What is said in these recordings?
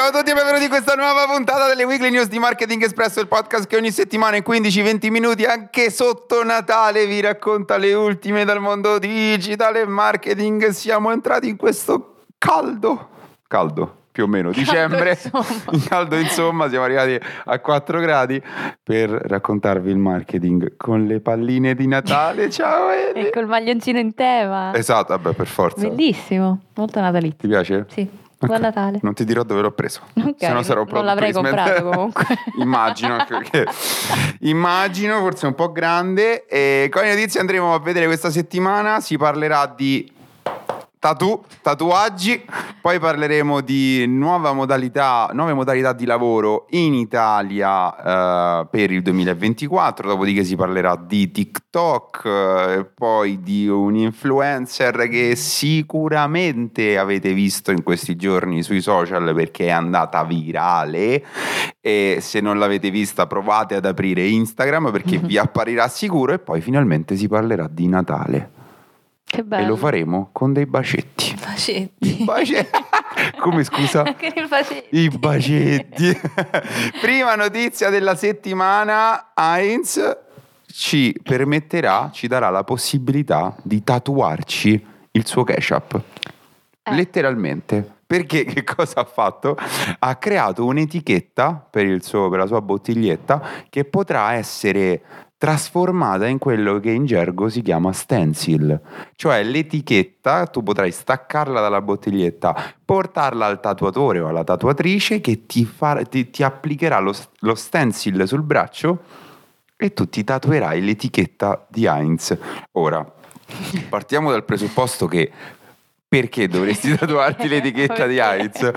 Ciao a tutti e benvenuti in questa nuova puntata delle Weekly News di Marketing Espresso, il podcast che ogni settimana in 15-20 minuti, anche sotto Natale, vi racconta le ultime dal mondo digitale e marketing. Siamo entrati in questo caldo, caldo, più o meno dicembre, insomma. caldo insomma, siamo arrivati a 4 gradi per raccontarvi il marketing con le palline di Natale. Ciao Eli. E col maglioncino in tema. Esatto, vabbè, per forza. Bellissimo, molto natalizio. Ti piace? Sì, Ok. buon Natale. Non ti dirò dove l'ho preso. Ok, Se no sarò non l'avrei placement. comprato comunque. immagino, perché immagino, forse un po' grande. E con le notizie andremo a vedere questa settimana. Si parlerà di tatu, tatuaggi. Poi parleremo di nuova modalità, nuove modalità di lavoro in Italia eh, per il 2024. Dopodiché si parlerà di TikTok eh, poi di un influencer che sicuramente avete visto in questi giorni sui social perché è andata virale. E se non l'avete vista, provate ad aprire Instagram perché vi apparirà sicuro. E poi finalmente si parlerà di Natale. E lo faremo con dei bacetti. Facetti. I bacetti. Come scusa? Facetti. I bacetti. Prima notizia della settimana, Heinz ci permetterà, ci darà la possibilità di tatuarci il suo ketchup. Eh. Letteralmente. Perché che cosa ha fatto? Ha creato un'etichetta per, il suo- per la sua bottiglietta che potrà essere trasformata in quello che in gergo si chiama stencil, cioè l'etichetta tu potrai staccarla dalla bottiglietta, portarla al tatuatore o alla tatuatrice che ti, fa- ti- ti applicherà lo, lo stencil sul braccio e tu ti tatuerai l'etichetta di Heinz. Ora, partiamo dal presupposto che perché dovresti tatuarti l'etichetta di? Heinz?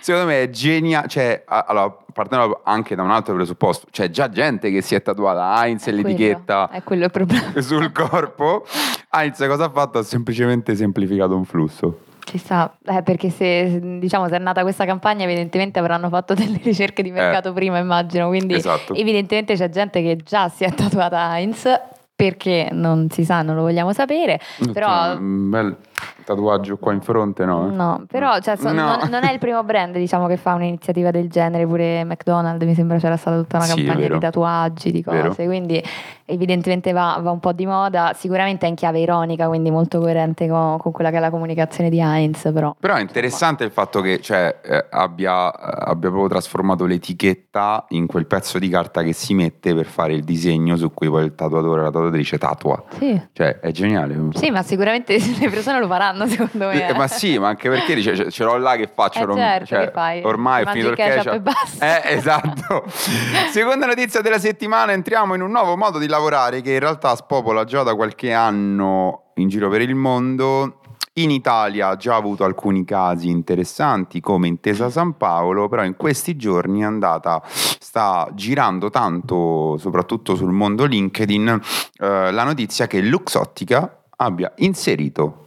Secondo me è geniale, cioè, allora, partendo anche da un altro presupposto, c'è già gente che si è tatuata Heinz e l'etichetta È quello il problema. sul corpo. Heinz cosa ha fatto? Ha semplicemente semplificato un flusso. Ci sta, eh, perché se diciamo se è nata questa campagna evidentemente avranno fatto delle ricerche di mercato prima immagino, quindi Esatto. evidentemente c'è gente che già si è tatuata Heinz perché non si sa, non lo vogliamo sapere, però bel tatuaggio qua in fronte, no? No, però cioè, so- No. non, non è il primo brand diciamo, che fa un'iniziativa del genere, pure McDonald's mi sembra c'era stata tutta una Sì, campagna di tatuaggi, di cose, Vero. quindi evidentemente va, va un po' di moda, sicuramente è in chiave ironica, quindi molto coerente con, con quella che è la comunicazione di Heinz, però. Però è interessante il fatto che cioè, eh, abbia, abbia proprio trasformato l'etichetta in quel pezzo di carta che si mette per fare il disegno su cui poi il tatuatore o la tatuatrice tatua. Sì. Cioè, è geniale. Sì, ma sicuramente le persone lo faranno secondo me. Eh, ma sì, ma anche perché dice, ce, ce l'ho là che faccio. Eh non- certo, cioè, che fai? Ormai Mangi finito il ketchup. e basta. Eh, esatto. Seconda notizia della settimana, entriamo in un nuovo modo di lavorare che in realtà spopola già da qualche anno in giro per il mondo. In Italia ha già avuto alcuni casi interessanti come Intesa San Paolo, però in questi giorni è andata, sta girando tanto, soprattutto sul mondo LinkedIn, eh, la notizia che Luxottica abbia inserito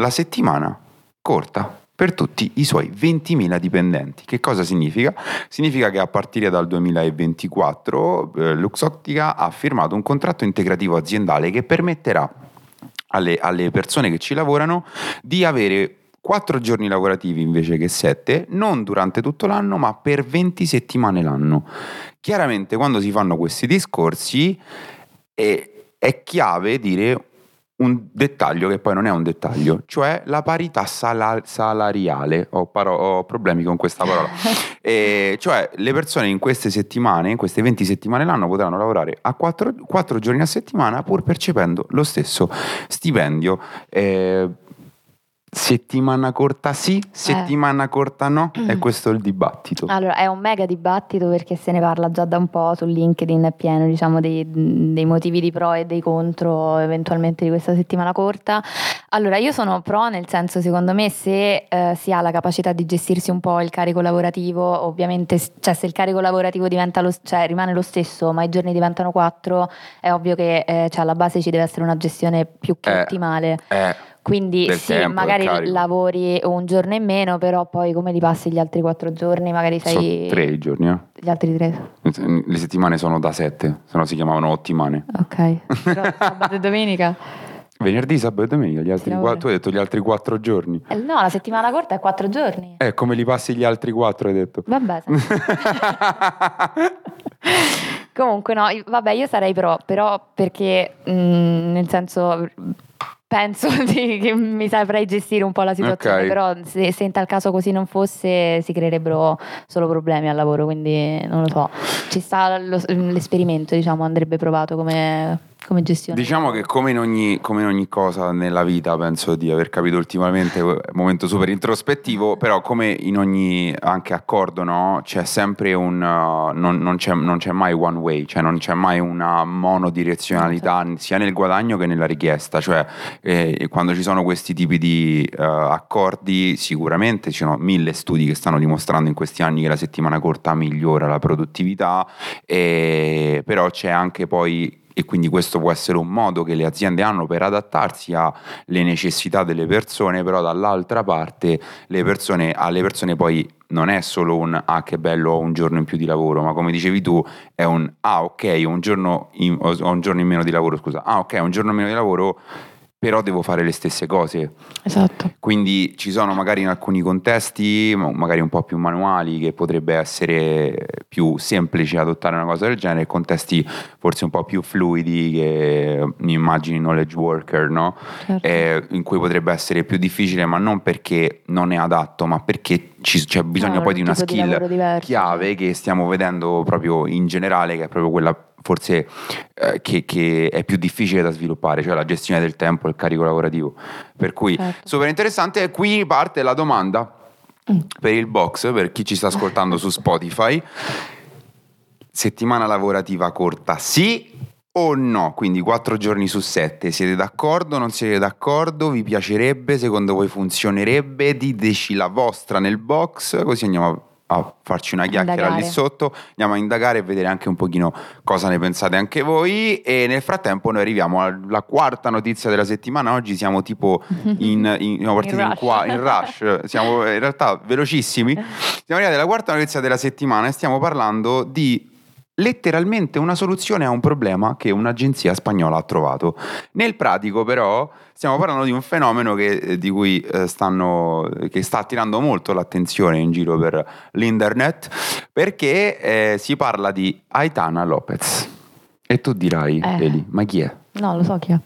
la settimana corta per tutti i suoi 20.000 dipendenti. Che cosa significa? Significa che a partire dal 2024 eh, Luxottica ha firmato un contratto integrativo aziendale che permetterà alle, alle persone che ci lavorano di avere quattro giorni lavorativi invece che sette, non durante tutto l'anno, ma per 20 settimane l'anno. Chiaramente quando si fanno questi discorsi è, è chiave dire un dettaglio che poi non è un dettaglio, cioè la parità sala- salariale. Ho, paro- ho problemi con questa parola. E cioè le persone in queste settimane, in queste 20 settimane l'anno, potranno lavorare a 4, giorni a settimana pur percependo lo stesso stipendio. Eh, settimana corta sì, settimana corta no, e questo è il dibattito. Allora, è un mega dibattito perché se ne parla già da un po' su LinkedIn, è pieno diciamo, dei, dei motivi di pro e dei contro eventualmente di questa settimana corta. Allora, io sono pro nel senso, secondo me, se eh, si ha la capacità di gestirsi un po' il carico lavorativo, ovviamente, cioè se il carico lavorativo diventa lo, cioè, rimane lo stesso, ma i giorni diventano quattro, è ovvio che eh, cioè, alla base ci deve essere una gestione più che Eh. ottimale. Eh, Quindi del sì, tempo, magari lavori un giorno in meno, però poi come li passi gli altri quattro giorni? Magari sei... tre i giorni, eh. Gli altri tre. Le settimane sono da sette, se no si chiamavano ottimane. Ok. Però sabato e domenica? Venerdì, sabato e domenica, gli altri quattro, tu hai detto gli altri quattro giorni. Eh, no, la settimana corta è quattro giorni. Eh, come li passi gli altri quattro, hai detto. Vabbè. Comunque no, vabbè io sarei pro, però perché mh, nel senso penso di- che mi saprei gestire un po' la situazione, Ok. però se, se in tal caso così non fosse si creerebbero solo problemi al lavoro, quindi non lo so, ci sta lo- l'esperimento diciamo andrebbe provato come, come gestione. Diciamo che come in, ogni, come in ogni cosa nella vita, penso di aver capito ultimamente, un momento super introspettivo, però come in ogni anche accordo, no? C'è sempre un... uh, non, non c'è, non c'è mai one way, cioè non c'è mai una monodirezionalità sia nel guadagno che nella richiesta, cioè eh, quando ci sono questi tipi di uh, accordi sicuramente ci sono mille studi che stanno dimostrando in questi anni che la settimana corta migliora la produttività, e- però c'è anche poi e quindi questo può essere un modo che le aziende hanno per adattarsi alle necessità delle persone, però dall'altra parte le persone, alle persone poi non è solo un ah che bello ho un giorno in più di lavoro, ma come dicevi tu è un ah ok ho un giorno in, ho un giorno in meno di lavoro, scusa, ah ok ho un giorno in meno di lavoro, però devo fare le stesse cose. Esatto. Quindi ci sono magari in alcuni contesti, ma- magari un po' più manuali, che potrebbe essere più semplice adottare una cosa del genere, contesti forse un po' più fluidi, che mi immagini knowledge worker, no? Certo. Eh, in cui potrebbe essere più difficile, ma non perché non è adatto, ma perché ci- c'è bisogno No, poi di un una di skill diverso, chiave che stiamo vedendo proprio in generale, che è proprio quella forse eh, che, che è più difficile da sviluppare, cioè la gestione del tempo, il carico lavorativo. Per cui Certo. super interessante. E qui parte la domanda Mm. per il box, per chi ci sta ascoltando su Spotify. Settimana lavorativa corta, sì o no? Quindi quattro giorni su sette. Siete d'accordo? Non siete d'accordo? Vi piacerebbe? Secondo voi funzionerebbe? Diteci la vostra nel box, così andiamo a farci una chiacchiera Indagare. lì sotto, andiamo a indagare e vedere anche un pochino cosa ne pensate anche voi. E nel frattempo noi arriviamo alla quarta notizia della settimana, oggi siamo tipo in, in, partiti in, rush. qua- in rush, siamo in realtà velocissimi, siamo arrivati alla quarta notizia della settimana e stiamo parlando di letteralmente una soluzione a un problema che un'agenzia spagnola ha trovato. Nel pratico però stiamo parlando di un fenomeno che, eh, di cui eh, stanno, che sta attirando molto l'attenzione in giro per l'internet perché eh, si parla di Aitana Lopez. E tu dirai, Eh. Eli, ma chi è? No, lo so chi è.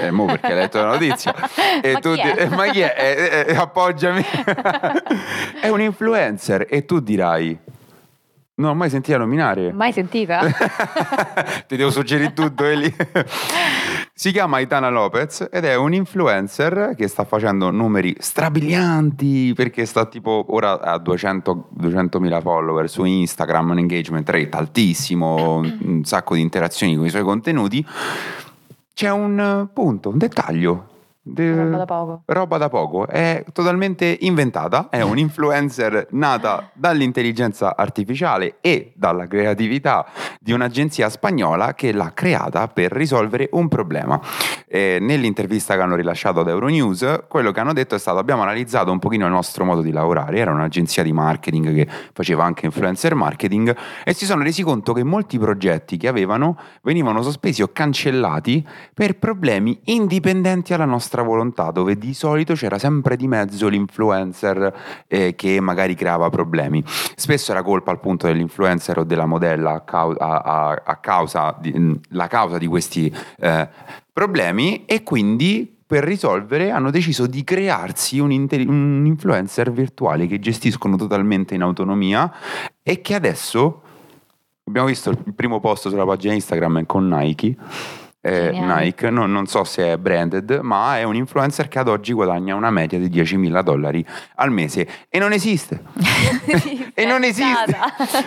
Eh, mo perché hai letto la notizia. e Ma tu chi è? di- ma chi è? Eh, eh, appoggiami. è un influencer e tu dirai, non ho mai sentito nominare. Mai sentita? Ti devo suggerire tutto, Eli. si chiama Aitana Lopez ed è un influencer che sta facendo numeri strabilianti perché sta tipo ora a 200 200.000 follower su Instagram, un engagement rate altissimo, un, un sacco di interazioni con i suoi contenuti. C'è un eh, punto, un dettaglio. De- Roba da poco. roba da poco, è totalmente inventata, è un influencer nata dall'intelligenza artificiale e dalla creatività di un'agenzia spagnola che l'ha creata per risolvere un problema. Eh, nell'intervista che hanno rilasciato ad Euronews, quello che hanno detto è stato abbiamo analizzato un pochino il nostro modo di lavorare, era un'agenzia di marketing che faceva anche influencer marketing e si sono resi conto che molti progetti che avevano venivano sospesi o cancellati per problemi indipendenti alla nostra volontà, dove di solito c'era sempre di mezzo l'influencer eh, che magari creava problemi. Spesso era colpa appunto dell'influencer o della modella a, cau- a- a- a causa di, mh, la causa di questi eh, problemi e quindi per risolvere hanno deciso di crearsi un, inte- un influencer virtuale che gestiscono totalmente in autonomia e che adesso abbiamo visto il primo post sulla pagina Instagram con Nike. Eh. Nike, non, non so se è branded, ma è un influencer che ad oggi guadagna una media di 10.000 dollari al mese e non esiste. e non esiste.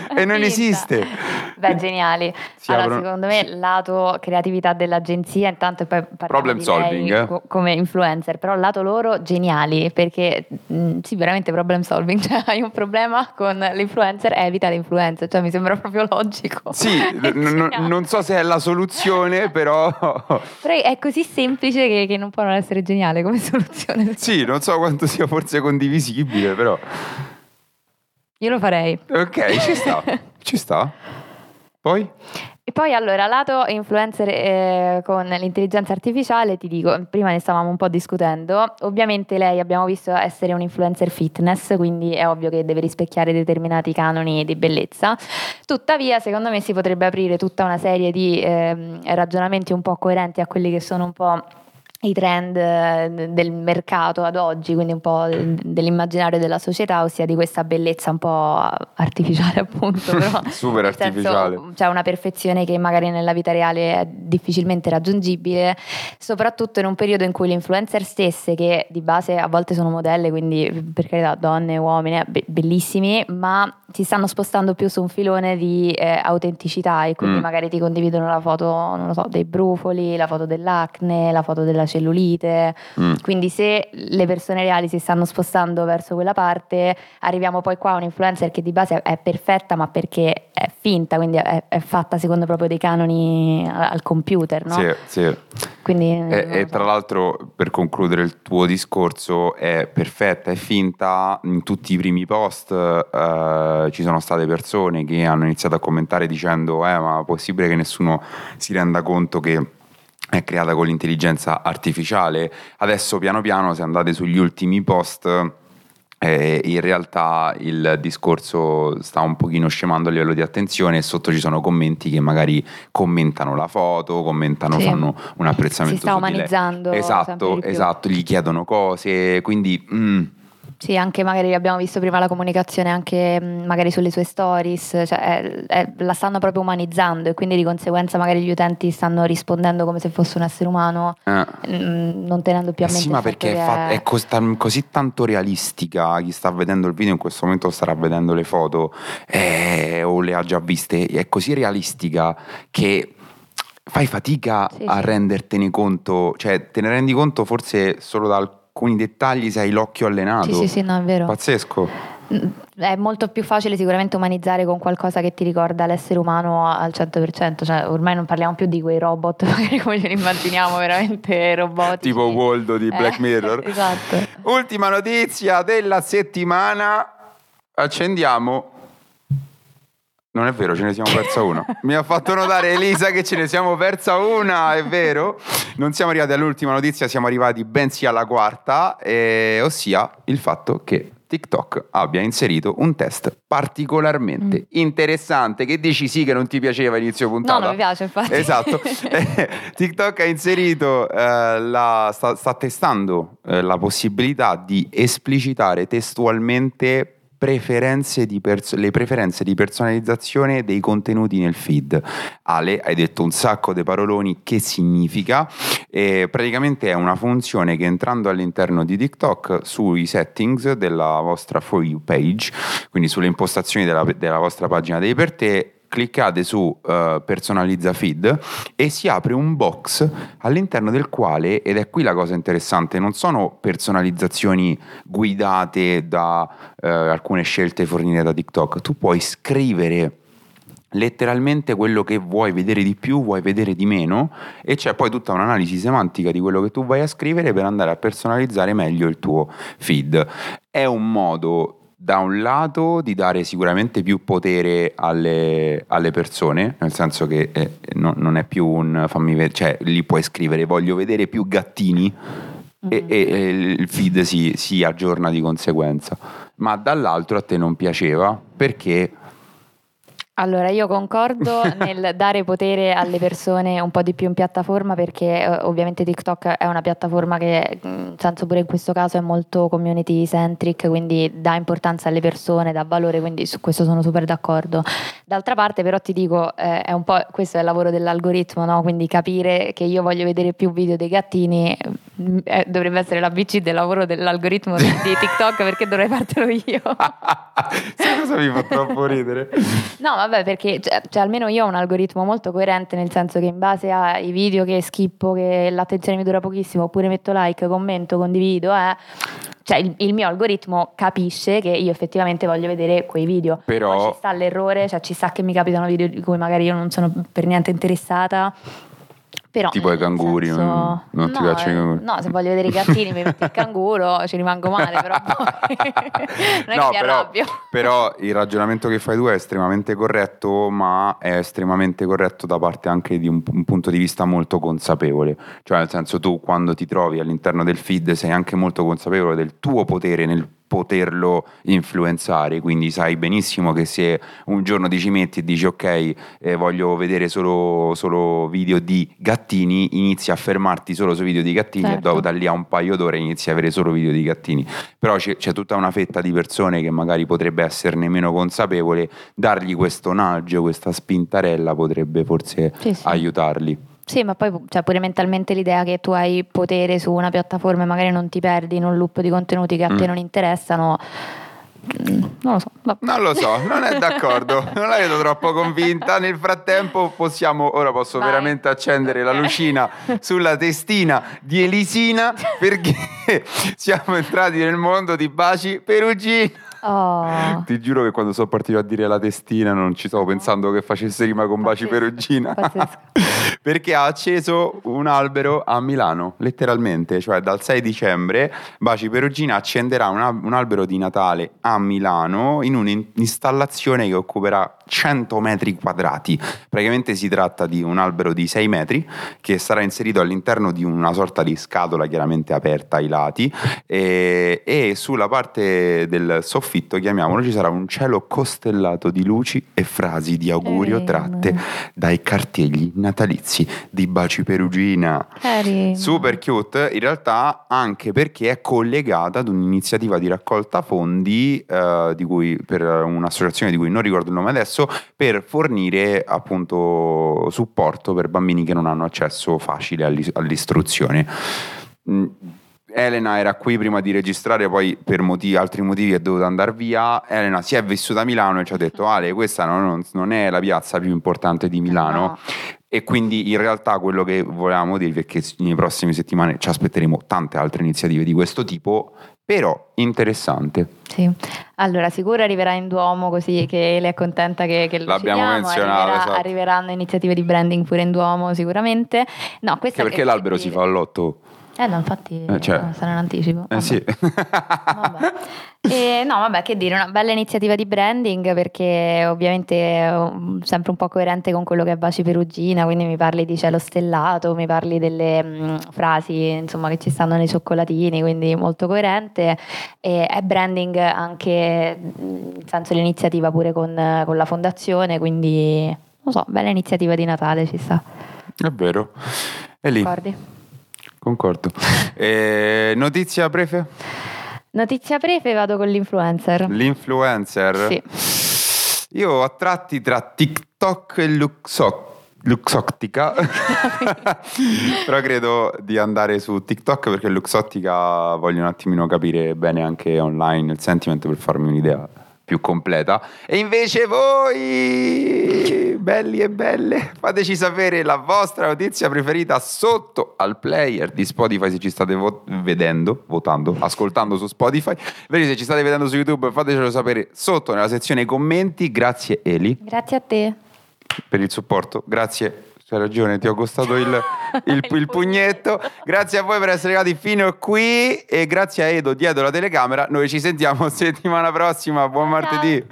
E non esiste. Beh, geniali. Si allora, aprono- secondo me, lato creatività dell'agenzia, intanto poi Problem solving, lei eh. co- come influencer, però lato loro geniali, perché mh, sì, veramente problem solving, cioè hai un problema con l'influencer, evita l'influencer, cioè mi sembra proprio logico. Sì, n- non so se è la soluzione, però Però è così semplice che, che non può non essere geniale come soluzione. sì, non so quanto sia forse condivisibile, però Io lo farei. ok, ci sta. Ci sta. Poi? E poi allora, lato influencer eh, con l'intelligenza artificiale, ti dico, prima ne stavamo un po' discutendo, ovviamente lei abbiamo visto essere un influencer fitness, quindi è ovvio che deve rispecchiare determinati canoni di bellezza, tuttavia secondo me si potrebbe aprire tutta una serie di eh, ragionamenti un po' coerenti a quelli che sono un po' i trend eh, del mercato ad oggi, quindi un po' dell'immaginario della società, ossia di questa bellezza un po' artificiale appunto, però super artificiale. C'è cioè una perfezione che magari nella vita reale è difficilmente raggiungibile, soprattutto in un periodo in cui le influencer stesse, che di base a volte sono modelle, quindi per carità donne, uomini, be- bellissimi, ma si stanno spostando più su un filone di eh, autenticità e quindi mm. magari ti condividono la foto, non lo so, dei brufoli, la foto dell'acne, la foto della cellulite. Mm. Quindi se le persone reali si stanno spostando verso quella parte, arriviamo poi qua a un influencer che di base è perfetta, ma perché è finta, quindi è, è fatta secondo proprio dei canoni al computer, no? Sì, sì. Quindi, e, e, tra l'altro, per concludere il tuo discorso, è perfetta, è finta. In tutti i primi post eh, ci sono state persone che hanno iniziato a commentare dicendo: Eh, ma è possibile che nessuno si renda conto che è creata con l'intelligenza artificiale. Adesso piano piano se andate sugli ultimi post eh, in realtà il discorso sta un pochino scemando a livello di attenzione e sotto ci sono commenti che magari commentano la foto, commentano, sì. fanno un apprezzamento. Si sta umanizzando. Esatto, esatto, gli chiedono cose, quindi... Mm, sì, anche magari abbiamo visto prima la comunicazione anche mm, magari sulle sue stories, cioè è, è, la stanno proprio umanizzando e quindi di conseguenza magari gli utenti stanno rispondendo come se fosse un essere umano, eh. Mm, non tenendo più a eh mente. Sì, ma perché è, fatta, è così, così, tanto realistica, chi sta vedendo il video in questo momento starà vedendo le foto eh, o le ha già viste, è così realistica che fai fatica sì, a sì. rendertene conto, cioè te ne rendi conto forse solo dal alcuni dettagli se hai l'occhio allenato. Sì, sì, sì, no, è vero. Pazzesco. Mm, è molto più facile sicuramente umanizzare con qualcosa che ti ricorda l'essere umano al 100%, cioè ormai non parliamo più di quei robot magari come ce li immaginiamo veramente robotici. Tipo Waldo di Black eh, Mirror. esatto. Ultima notizia della settimana. Accendiamo non è vero, ce ne siamo persa una. Mi ha fatto notare Elisa che ce ne siamo persa una, è vero. Non siamo arrivati all'ultima notizia, siamo arrivati bensì alla quarta, eh, ossia il fatto che TikTok abbia inserito un test particolarmente mm. interessante. Che dici sì che non ti piaceva inizio puntata? No, non mi piace infatti. Esatto. Eh, TikTok ha inserito, eh, la, sta, sta, testando eh, la possibilità di esplicitare testualmente preferenze pers- le preferenze di personalizzazione dei contenuti nel feed. Ale, hai detto un sacco di paroloni, che significa? Eh, praticamente è una funzione che entrando all'interno di TikTok sui settings della vostra For You page, quindi sulle impostazioni della, della vostra pagina dei per te, cliccate su uh, personalizza feed e si apre un box all'interno del quale, ed è qui la cosa interessante, non sono personalizzazioni guidate da uh, alcune scelte fornite da TikTok, tu puoi scrivere letteralmente quello che vuoi vedere di più, vuoi vedere di meno e c'è poi tutta un'analisi semantica di quello che tu vai a scrivere per andare a personalizzare meglio il tuo feed. È un modo da un lato di dare sicuramente più potere alle, alle persone, nel senso che eh, no, non è più un fammi vedere, cioè lì puoi scrivere voglio vedere più gattini mm-hmm. e, e, il feed si, si aggiorna di conseguenza, ma dall'altro a te non piaceva perché allora, io concordo nel dare potere alle persone un po' di più in piattaforma perché eh, ovviamente TikTok è una piattaforma che, nel senso pure in questo caso, è molto community centric, quindi dà importanza alle persone, dà valore, quindi su questo sono super d'accordo. D'altra parte però ti dico, eh, è un po' questo è il lavoro dell'algoritmo, no? quindi capire che io voglio vedere più video dei gattini mm, eh, dovrebbe essere l'ABC del lavoro dell'algoritmo di, TikTok perché dovrei fartelo io. Sai cosa mi fa troppo ridere? No, vabbè vabbè, perché cioè, cioè, almeno io ho un algoritmo molto coerente, nel senso che in base ai video che schippo, che l'attenzione mi dura pochissimo, oppure metto like, commento, condivido, eh, cioè il, il, mio algoritmo capisce che io effettivamente voglio vedere quei video. Però... Poi ci sta l'errore, cioè ci sa che mi capitano video di cui magari io non sono per niente interessata Però, tipo i canguri, senso- non, non ti no, piacciono i eh, canguri? No, se voglio vedere i gattini mi metto il canguro, ci rimango male, però poi non è No, però, arrabbio. però il ragionamento che fai tu è estremamente corretto, ma è estremamente corretto da parte anche di un, un punto di vista molto consapevole. Cioè, nel senso, tu quando ti trovi all'interno del feed sei anche molto consapevole del tuo potere nel poterlo influenzare, quindi sai benissimo che se un giorno ti ci metti e dici ok, eh, voglio vedere solo, solo video di gattini, inizi a fermarti solo su video di gattini e Certo. dopo da lì a un paio d'ore inizi a avere solo video di gattini. Però c'è, c'è tutta una fetta di persone che magari potrebbe esserne meno consapevole, dargli questo naggio, questa spintarella potrebbe forse Sì, sì. aiutarli. Sì, ma poi cioè, pure mentalmente l'idea che tu hai potere su una piattaforma e magari non ti perdi in un loop di contenuti che a te Mm. non interessano, mm, non lo so. vabbè. Non lo so, non è d'accordo, non la vedo troppo convinta. Nel frattempo possiamo, ora posso Vai. veramente accendere la lucina sulla testina di Elisina perché siamo entrati nel mondo di baci perugini. Oh. Ti giuro che quando sono partito a dire la testina non ci stavo pensando che facesse rima con baci perugina. pazzesco. Perché ha acceso un albero a Milano, letteralmente, cioè dal 6 dicembre Baci Perugina accenderà un, al- un albero di Natale a Milano in un'installazione che occuperà 100 metri quadrati. Praticamente si tratta di un albero di 6 metri che sarà inserito all'interno di una sorta di scatola chiaramente aperta ai lati e, e sulla parte del soffitto, chiamiamolo, ci sarà un cielo costellato di luci e frasi di augurio Carino. tratte dai cartegli natalizi di Baci Perugina. Carino. Super cute, in realtà anche perché è collegata ad un'iniziativa di raccolta fondi eh, di cui, per un'associazione di cui non ricordo il nome adesso, per fornire appunto supporto per bambini che non hanno accesso facile all'is- all'istruzione. Mm, Elena era qui prima di registrare, poi per motivi- altri motivi è dovuta andare via. Elena si è vissuta a Milano e ci ha detto: Ale, questa non, non è la piazza più importante di Milano. No. E quindi in realtà quello che volevamo dirvi è che nelle prossime settimane ci aspetteremo tante altre iniziative di questo tipo, però interessante. Sì. Allora, sicuro arriverà in Duomo così che lei è contenta che, che lo L'abbiamo menzionato, arriverà- esatto. Arriveranno iniziative di branding pure in Duomo sicuramente. No, questa perché l'albero si fa all'otto. Eh no, infatti Eh, cioè- sarà in anticipo. Eh Vabbè. sì. Vabbè. E, no, vabbè, che dire, una bella iniziativa di branding perché ovviamente è um, sempre un po' coerente con quello che è Baci Perugina, quindi mi parli di cielo stellato, mi parli delle mm, frasi insomma che ci stanno nei cioccolatini, quindi molto coerente e è branding anche mm, nel senso l'iniziativa pure con, con la fondazione, quindi non so, bella iniziativa di Natale ci sta. È vero. E lì, Ricordi? concordo. Eh, notizia prefe? Notizia prefe vado con l'influencer. L'influencer. Sì. Io a tratti tra TikTok e Luxo- Luxottica, però credo di andare su TikTok perché Luxottica voglio un attimino capire bene anche online il sentiment per farmi un'idea più completa. E invece voi, belli e belle, fateci sapere la vostra notizia preferita sotto al player di Spotify se ci state vo- vedendo, votando, ascoltando su Spotify. Invece se ci state vedendo su YouTube fatecelo sapere sotto nella sezione commenti. Grazie Eli Grazie a te. per il supporto. Grazie. C'hai ragione, ti ho costato il, il- il pugnetto. Grazie a voi per essere arrivati fino a qui e grazie a Edo dietro la telecamera. Noi ci sentiamo settimana prossima. Buon martedì.